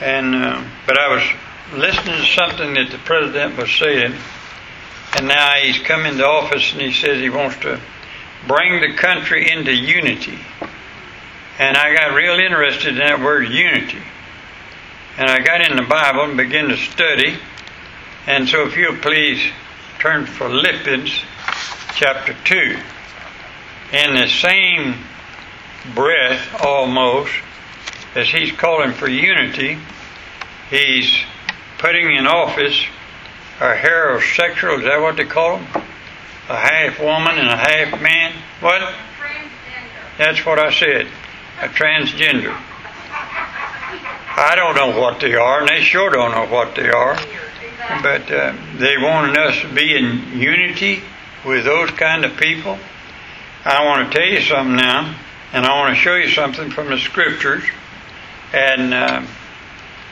And uh, but I was listening to something that the president was saying, and now he's come into office and he says he wants to bring the country into unity. And I got real interested in that word unity. And I got in the Bible and began to study. And so if you'll please turn to Philippians chapter 2. In the same breath almost as he's calling for unity, he's putting in office a heterosexual, is that what they call them? A half woman and a half man? What? Transgender. That's what I said. A transgender. I don't know what they are, and they sure don't know what they are. But uh, they wanted us to be in unity with those kind of people. I want to tell you something now, and I want to show you something from the scriptures, and uh,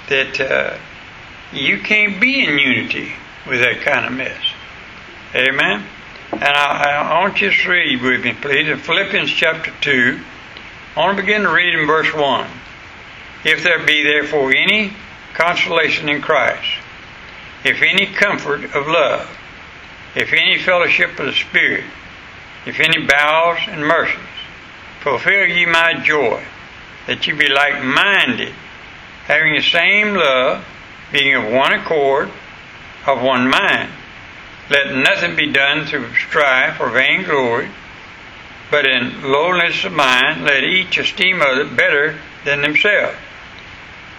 that uh, you can't be in unity with that kind of mess. Amen. And I, I want you to read with me, please, in Philippians chapter two. I want to begin to read in verse one. If there be therefore any consolation in Christ, if any comfort of love, if any fellowship of the Spirit, if any bowels and mercies, fulfill ye my joy, that you be like minded, having the same love, being of one accord, of one mind. Let nothing be done through strife or vainglory, but in lowliness of mind let each esteem other better than themselves.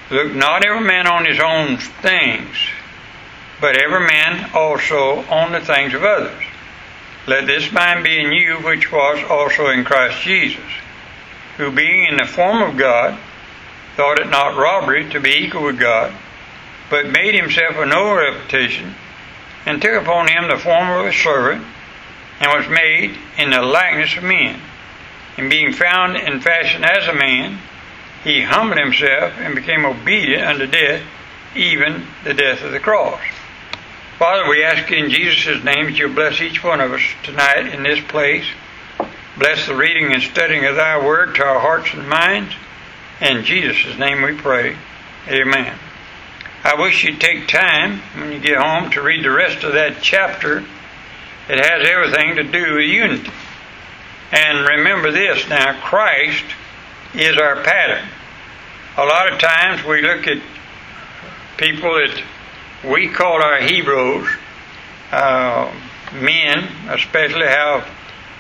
Look not every man on his own things, but every man also on the things of others. Let this mind be in you which was also in Christ Jesus, who being in the form of God, thought it not robbery to be equal with God, but made himself of no reputation, and took upon him the form of a servant, and was made in the likeness of men. And being found in fashion as a man, he humbled himself and became obedient unto death, even the death of the cross. Father, we ask in Jesus' name that you'll bless each one of us tonight in this place. Bless the reading and studying of thy word to our hearts and minds. In Jesus' name we pray. Amen. I wish you'd take time when you get home to read the rest of that chapter. It has everything to do with unity. And remember this now Christ is our pattern. A lot of times we look at people that we call our heroes, uh, men especially have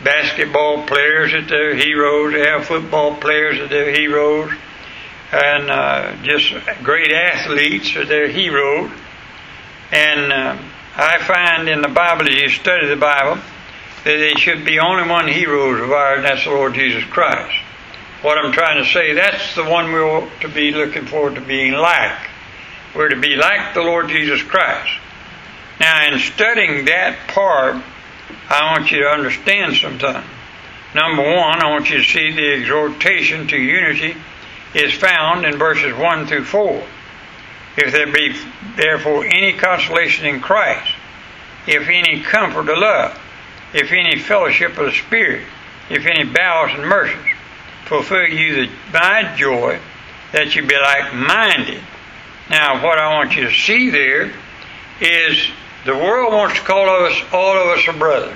basketball players that they're heroes, they have football players that they're heroes, and uh, just great athletes are their heroes. And uh, I find in the Bible, as you study the Bible, that there should be only one hero of ours, and that's the Lord Jesus Christ. What I'm trying to say, that's the one we ought to be looking forward to being like. We're to be like the Lord Jesus Christ. Now, in studying that part, I want you to understand something. Number one, I want you to see the exhortation to unity is found in verses 1 through 4. If there be therefore any consolation in Christ, if any comfort of love, if any fellowship of the Spirit, if any bowels and mercies, fulfill you the, my joy, that you be like minded. Now, what I want you to see there is the world wants to call us, all of us, a brother.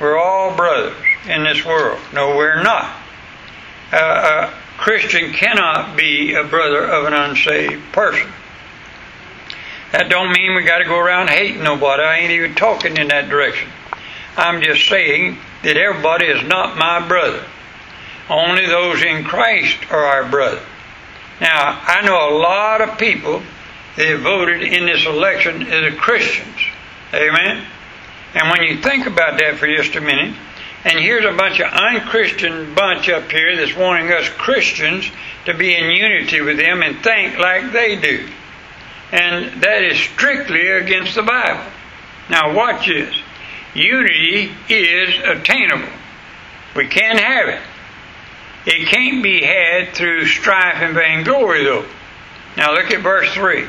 We're all brothers in this world. No, we're not. Uh, a Christian cannot be a brother of an unsaved person. That don't mean we got to go around hating nobody. I ain't even talking in that direction. I'm just saying that everybody is not my brother. Only those in Christ are our brother. Now, I know a lot of people that voted in this election as Christians. Amen? And when you think about that for just a minute, and here's a bunch of unchristian bunch up here that's wanting us Christians to be in unity with them and think like they do. And that is strictly against the Bible. Now watch this. Unity is attainable. We can have it. It can't be had through strife and vainglory though. Now look at verse 3.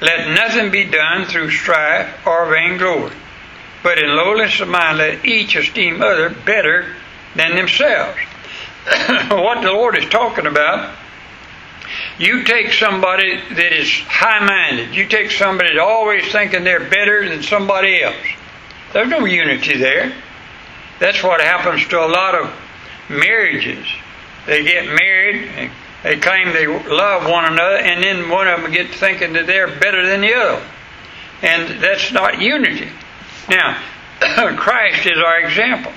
Let nothing be done through strife or vainglory but in lowliness of mind let each esteem other better than themselves. what the Lord is talking about, You take somebody that is high minded, you take somebody that's always thinking they're better than somebody else. There's no unity there. That's what happens to a lot of marriages. They get married, and they claim they love one another, and then one of them gets thinking that they're better than the other. And that's not unity. Now, Christ is our example,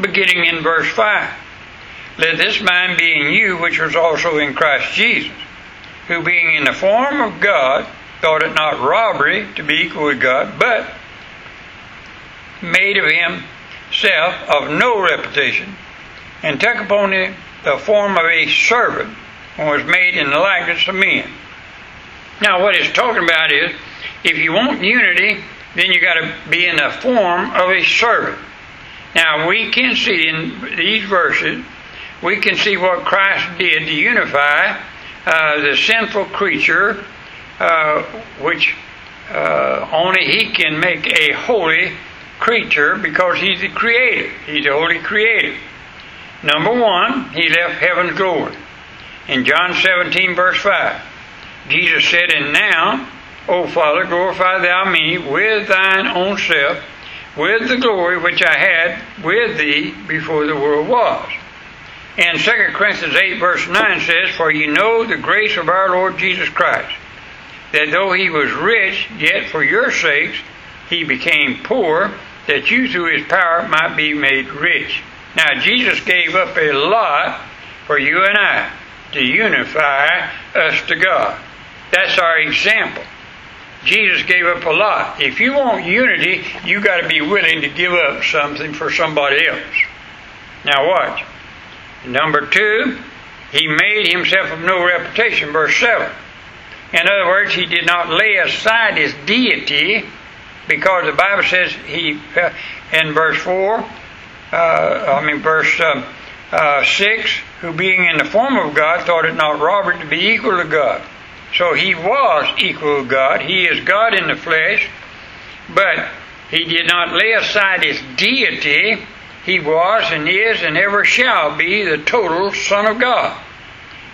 beginning in verse 5. Let this mind be in you, which was also in Christ Jesus, who being in the form of God, thought it not robbery to be equal with God, but made of himself of no reputation, and took upon him the form of a servant, and was made in the likeness of men. Now, what it's talking about is, if you want unity, then you got to be in the form of a servant. Now, we can see in these verses, we can see what Christ did to unify uh, the sinful creature, uh, which uh, only He can make a holy creature because He's the Creator. He's the Holy Creator. Number one, He left heaven's glory. In John 17, verse 5, Jesus said, And now, O Father, glorify thou me with thine own self, with the glory which I had with thee before the world was. And 2 Corinthians 8, verse 9 says, For you know the grace of our Lord Jesus Christ, that though he was rich, yet for your sakes he became poor, that you through his power might be made rich. Now, Jesus gave up a lot for you and I to unify us to God. That's our example. Jesus gave up a lot. If you want unity, you got to be willing to give up something for somebody else. Now, watch. Number two, he made himself of no reputation, verse 7. In other words, he did not lay aside his deity because the Bible says he, in verse 4, uh, I mean, verse uh, uh, 6, who being in the form of God thought it not robbery to be equal to God. So he was equal to God. He is God in the flesh, but he did not lay aside his deity. He was and is and ever shall be the total Son of God.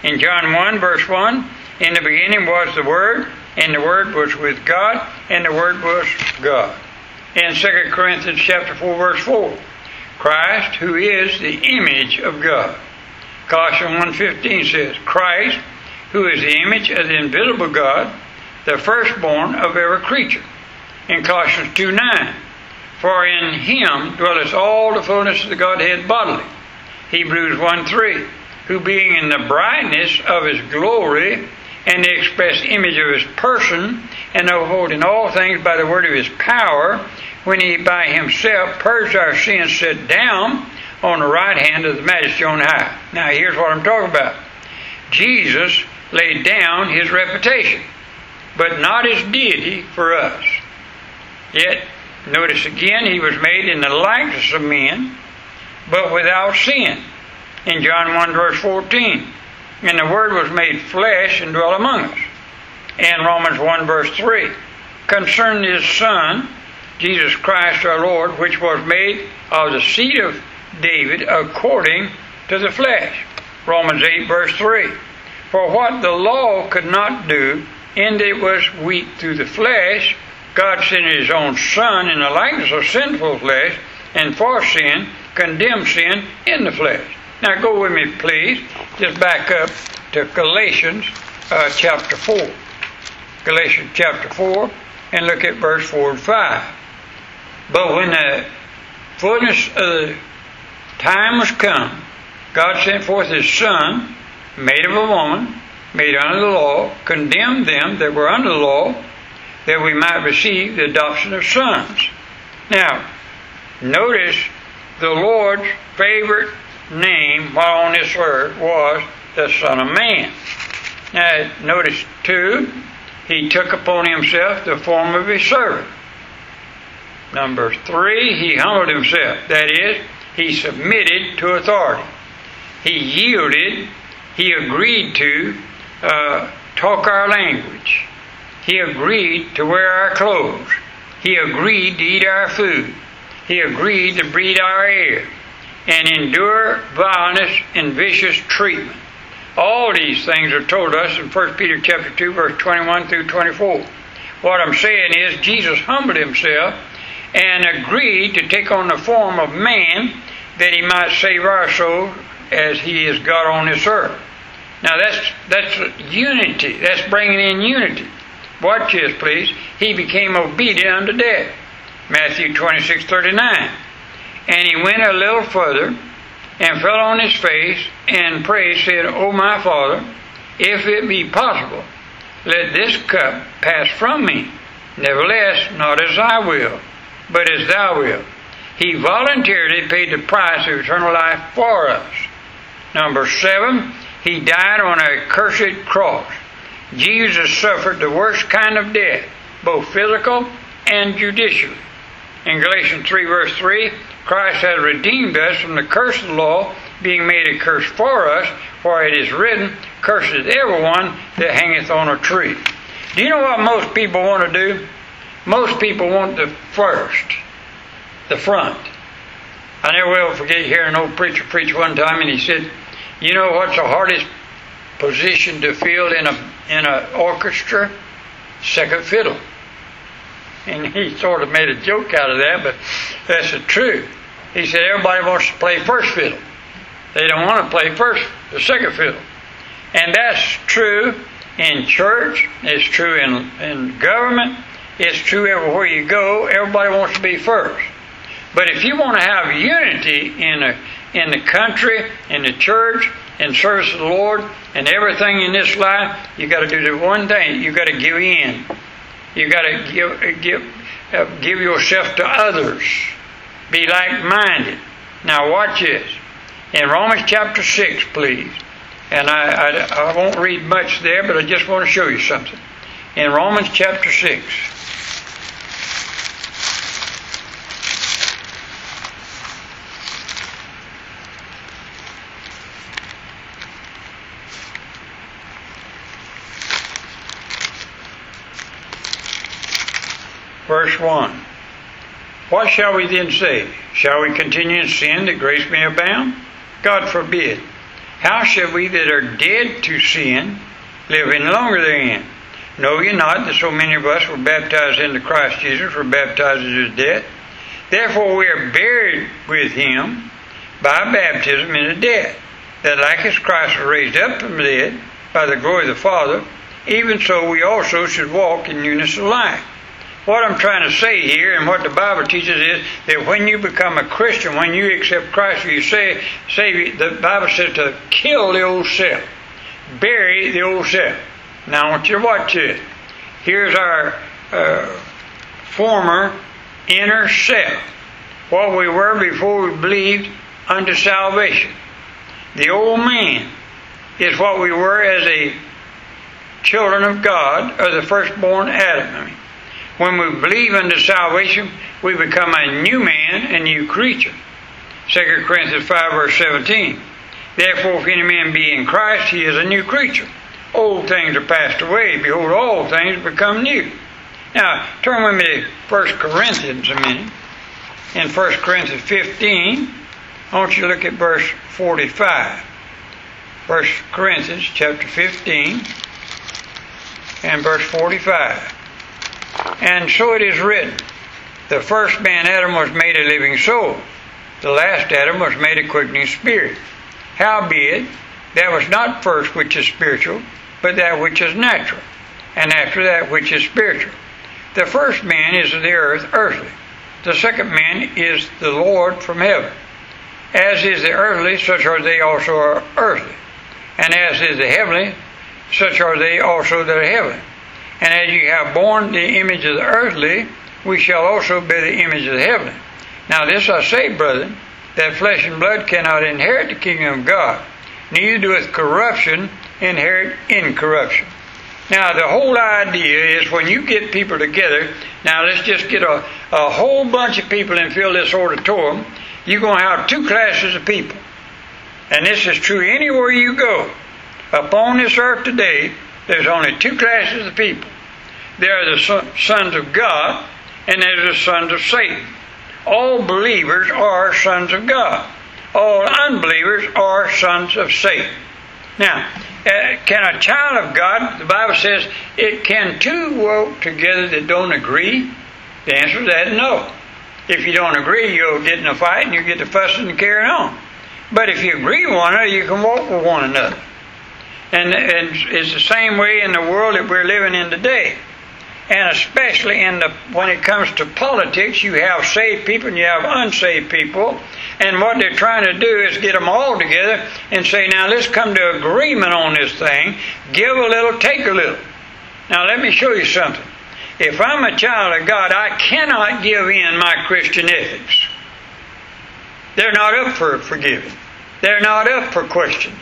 In John 1, verse 1, in the beginning was the Word, and the Word was with God, and the Word was God. In 2 Corinthians chapter 4, verse 4, Christ, who is the image of God. Colossians 1.15 says, Christ, who is the image of the invisible God, the firstborn of every creature. In Colossians 2.9, for in him dwelleth all the fullness of the Godhead bodily. Hebrews 1.3, who being in the brightness of his glory and the express image of his person, and upholding all things by the word of his power, when he by himself purged our sins, sat down on the right hand of the majesty on high. Now here's what I'm talking about. Jesus laid down his reputation, but not his deity for us. Yet, notice again, he was made in the likeness of men, but without sin. In John 1 verse 14. And the Word was made flesh and dwelt among us. And Romans 1 verse 3. Concerning his Son, Jesus Christ our Lord, which was made of the seed of David according to the flesh. Romans 8 verse 3. For what the law could not do, in that it was weak through the flesh, God sent his own Son in the likeness of sinful flesh, and for sin, condemned sin in the flesh. Now go with me, please. Just back up to Galatians uh, chapter 4. Galatians chapter 4, and look at verse 4 and 5. But when the fullness of the time was come, God sent forth his Son made of a woman, made under the law, condemned them that were under the law, that we might receive the adoption of sons. Now, notice the Lord's favorite name while on this earth was the Son of Man. Now, notice too, he took upon himself the form of a servant. Number three, he humbled himself. That is, he submitted to authority. He yielded he agreed to uh, talk our language. He agreed to wear our clothes. He agreed to eat our food. He agreed to breathe our air and endure violence and vicious treatment. All these things are told us in 1 Peter chapter 2, verse 21 through 24. What I'm saying is Jesus humbled himself and agreed to take on the form of man that he might save our souls as he is God on this earth. Now that's that's unity. That's bringing in unity. Watch this, please. He became obedient unto death. Matthew 26, 39. And he went a little further and fell on his face and prayed, said, O my Father, if it be possible, let this cup pass from me. Nevertheless, not as I will, but as thou wilt. He voluntarily paid the price of eternal life for us. Number seven, he died on a cursed cross. Jesus suffered the worst kind of death, both physical and judicial. In Galatians 3, verse 3, Christ has redeemed us from the curse of the law, being made a curse for us, for it is written, Cursed is everyone that hangeth on a tree. Do you know what most people want to do? Most people want the first, the front. I never will forget hearing an old preacher preach one time, and he said, "You know what's the hardest position to fill in a in an orchestra? Second fiddle." And he sort of made a joke out of that, but that's the truth. He said everybody wants to play first fiddle. They don't want to play first, the second fiddle. And that's true in church, it's true in, in government, it's true everywhere you go. Everybody wants to be first. But if you want to have unity in a, in the country, in the church, in service of the Lord, and everything in this life, you got to do the one thing. You got to give in. You got to give give uh, give yourself to others. Be like-minded. Now watch this. In Romans chapter six, please. And I, I, I won't read much there, but I just want to show you something. In Romans chapter 6, verse 1. What shall we then say? Shall we continue in sin that grace may abound? God forbid. How shall we that are dead to sin live any longer therein? Know ye not that so many of us were baptized into Christ Jesus, were baptized into his death? Therefore we are buried with him by baptism into death, that like as Christ was raised up from the dead by the glory of the Father, even so we also should walk in newness of life. What I'm trying to say here and what the Bible teaches is that when you become a Christian, when you accept Christ, you say, say the Bible says to kill the old self, bury the old self. Now I want you to watch this. Here's our uh, former inner self, what we were before we believed unto salvation. The old man is what we were as a children of God, or the firstborn Adam. When we believe unto salvation, we become a new man, a new creature. 2 Corinthians 5 verse 17. Therefore, if any man be in Christ, he is a new creature. Old things are passed away. Behold, all things become new. Now, turn with me to 1 Corinthians a minute. In 1 Corinthians 15, I want you to look at verse 45. 1 Corinthians chapter 15 and verse 45. And so it is written the first man, Adam, was made a living soul. The last Adam was made a quickening spirit. Howbeit, that was not first which is spiritual, but that which is natural, and after that which is spiritual. The first man is of the earth, earthly. The second man is the Lord from heaven. As is the earthly, such are they also are earthly. And as is the heavenly, such are they also that are heavenly. And as you have borne the image of the earthly, we shall also bear the image of the heavenly. Now this I say, brethren, that flesh and blood cannot inherit the kingdom of God, neither doeth corruption inherit incorruption. Now the whole idea is when you get people together, now let's just get a, a whole bunch of people and fill this auditorium, you're going to have two classes of people. And this is true anywhere you go. Upon this earth today, there's only two classes of people. There are the sons of God, and there's the sons of Satan. All believers are sons of God. All unbelievers are sons of Satan. Now, uh, can a child of God, the Bible says, it can two work together that don't agree? The answer to that is no. If you don't agree, you'll get in a fight and you get to fussing and carrying on. But if you agree with one another, you can walk with one another. And, and it's the same way in the world that we're living in today. And especially in the, when it comes to politics, you have saved people and you have unsaved people. And what they're trying to do is get them all together and say, now let's come to agreement on this thing. Give a little, take a little. Now let me show you something. If I'm a child of God, I cannot give in my Christian ethics. They're not up for forgiving. They're not up for questioning.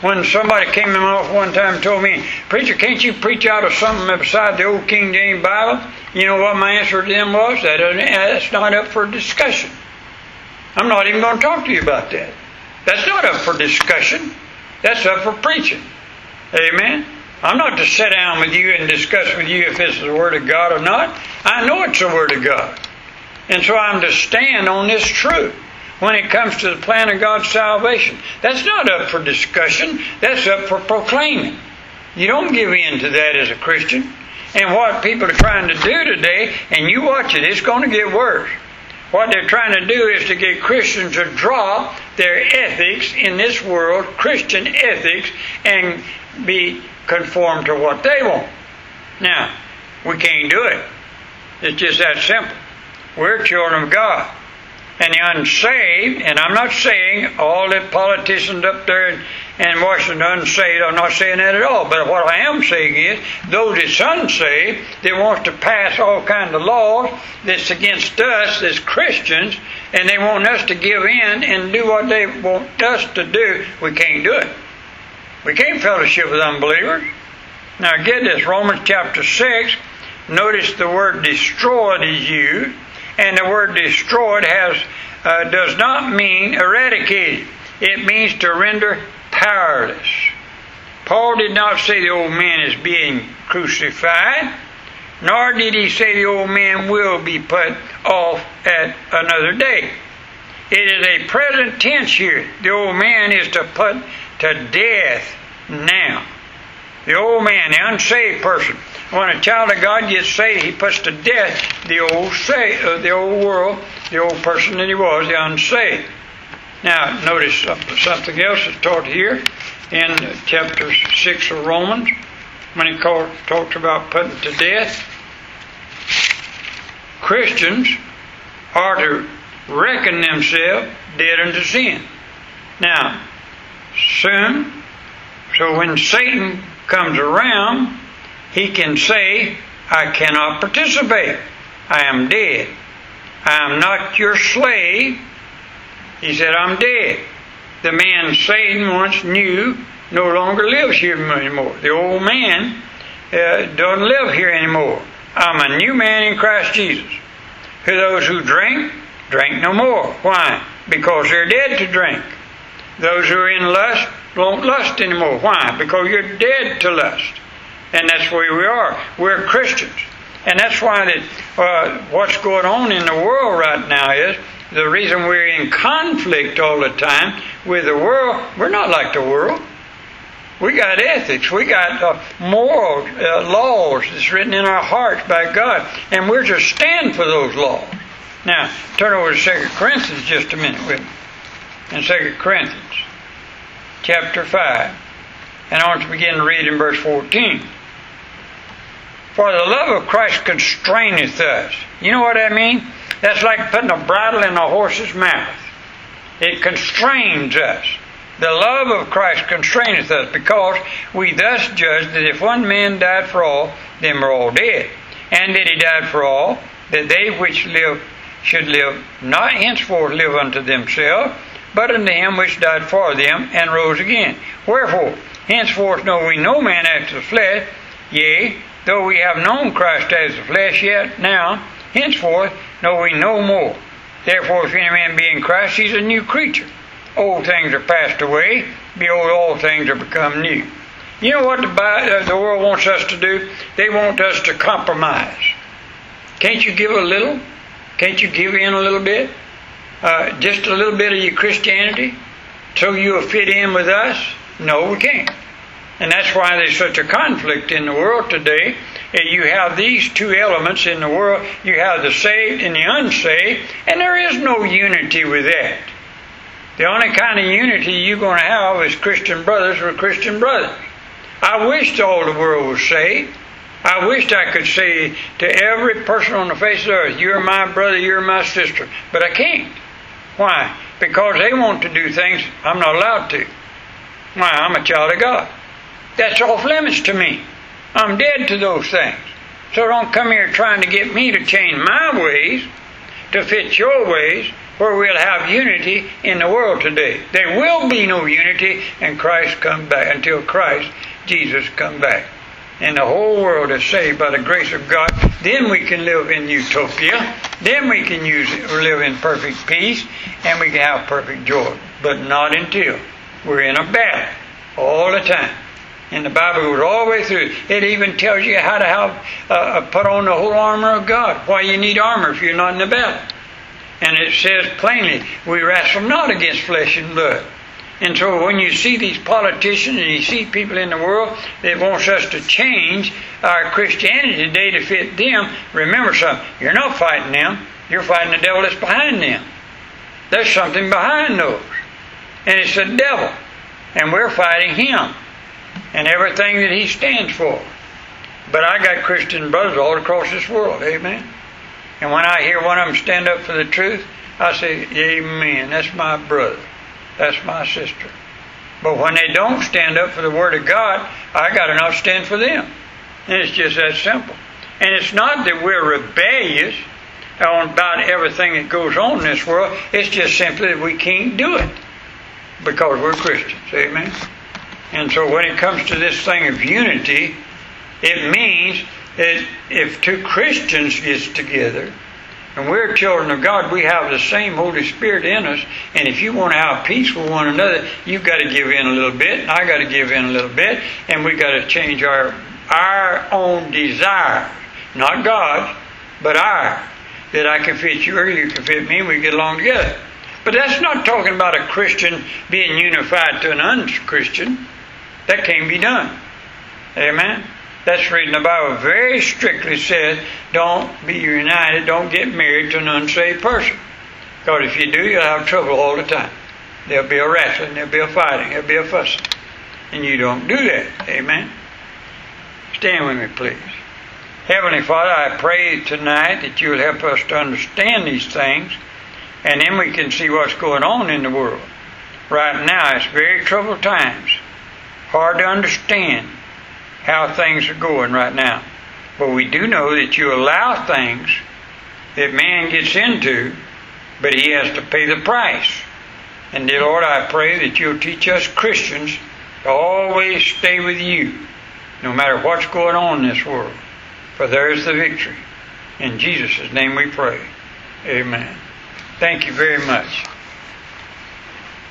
When somebody came in my office one time and told me, Preacher, can't you preach out of something beside the old King James Bible? You know what my answer to them was? That, that's not up for discussion. I'm not even going to talk to you about that. That's not up for discussion. That's up for preaching. Amen? I'm not to sit down with you and discuss with you if this is the Word of God or not. I know it's the Word of God. And so I'm to stand on this truth when it comes to the plan of God's salvation. That's not up for discussion, that's up for proclaiming. You don't give in to that as a Christian. And what people are trying to do today, and you watch it, it's going to get worse. What they're trying to do is to get Christians to drop their ethics in this world, Christian ethics, and be conformed to what they want. Now, we can't do it. It's just that simple. We're children of God. And the unsaved, and I'm not saying all the politicians up there in, in Washington unsaved, I'm not saying that at all. But what I am saying is, those that's unsaved, that wants to pass all kinds of laws that's against us as Christians, and they want us to give in and do what they want us to do, we can't do it. We can't fellowship with unbelievers. Now get this, Romans chapter 6, notice the word destroyed is used. And the word destroyed has uh, does not mean eradicated. It means to render powerless. Paul did not say the old man is being crucified, nor did he say the old man will be put off at another day. It is a present tense here. The old man is to put to death now. The old man, the unsaved person, when a child of God gets saved, he puts to death the old say, uh, the old world, the old person that he was, the unsaved. Now, notice something else is taught here in chapter 6 of Romans when he talks about putting to death. Christians are to reckon themselves dead unto sin. Now, soon, so when Satan comes around, he can say, I cannot participate. I am dead. I am not your slave. He said, I'm dead. The man Satan once knew no longer lives here anymore. The old man uh, doesn't live here anymore. I'm a new man in Christ Jesus. For those who drink, drink no more. Why? Because they're dead to drink. Those who are in lust don't lust anymore. Why? Because you're dead to lust. And that's where we are. We're Christians. And that's why that uh, what's going on in the world right now is the reason we're in conflict all the time with the world. We're not like the world. We got ethics. We got uh, moral uh, laws that's written in our hearts by God, and we're to stand for those laws. Now, turn over to Second Corinthians just a minute with me. In Second Corinthians, chapter five, and I want to begin to read in verse fourteen. For the love of Christ constraineth us. You know what I mean? That's like putting a bridle in a horse's mouth. It constrains us. The love of Christ constraineth us because we thus judge that if one man died for all, then we're all dead. And that he died for all, that they which live should live not henceforth live unto themselves, but unto him which died for them and rose again. Wherefore, henceforth know we no man after the flesh, yea, though we have known Christ as the flesh, yet now, henceforth, know we no more. Therefore, if any man be in Christ, he's a new creature. Old things are passed away, behold, all things are become new. You know what the, uh, the world wants us to do? They want us to compromise. Can't you give a little? Can't you give in a little bit? Uh, just a little bit of your Christianity so you'll fit in with us? No, we can't. And that's why there's such a conflict in the world today. You have these two elements in the world. You have the saved and the unsaved, and there is no unity with that. The only kind of unity you're going to have is Christian brothers with Christian brothers. I wished all the world was saved. I wished I could say to every person on the face of the earth, You're my brother, you're my sister. But I can't. Why? Because they want to do things I'm not allowed to. Why? I'm a child of God. That's off limits to me. I'm dead to those things. So don't come here trying to get me to change my ways to fit your ways where we'll have unity in the world today. There will be no unity and Christ come back until Christ, Jesus, come back. And the whole world is saved by the grace of God. Then we can live in utopia. Then we can use live in perfect peace and we can have perfect joy. But not until we're in a battle all the time. And the Bible goes all the way through. It even tells you how to have uh, put on the whole armor of God. Why you need armor if you're not in the battle. And it says plainly, we wrestle not against flesh and blood. And so when you see these politicians and you see people in the world that wants us to change our Christianity today to fit them, remember something. You're not fighting them. You're fighting the devil that's behind them. There's something behind those. And it's the devil. And we're fighting him and everything that he stands for. But I got Christian brothers all across this world. Amen. And when I hear one of them stand up for the truth, I say, Amen. That's my brother. That's my sister. But when they don't stand up for the Word of God, I got to not stand for them. And it's just that simple. And it's not that we're rebellious on about everything that goes on in this world. It's just simply that we can't do it because we're Christians. Amen. And so when it comes to this thing of unity, it means that if two Christians gets together, and we're children of God, we have the same Holy Spirit in us. And if you want to have peace with one another, you've got to give in a little bit. I got to give in a little bit, and we've got to change our our own desires, not God, but I, That I can fit you or you can fit me, and we get along together. But that's not talking about a Christian being unified to an unchristian. That can't be done. Amen. That's reading the Bible very strictly says don't be united, don't get married to an unsaved person. Because if you do, you'll have trouble all the time. There'll be a wrestling, there'll be a fighting, there'll be a fussing. And you don't do that. Amen. Stand with me, please. Heavenly Father, I pray tonight that you'll help us to understand these things, and then we can see what's going on in the world. Right now, it's very troubled times. Hard to understand how things are going right now. But we do know that you allow things that man gets into, but he has to pay the price. And dear Lord, I pray that you'll teach us Christians to always stay with you, no matter what's going on in this world. For there is the victory. In Jesus' name we pray. Amen. Thank you very much.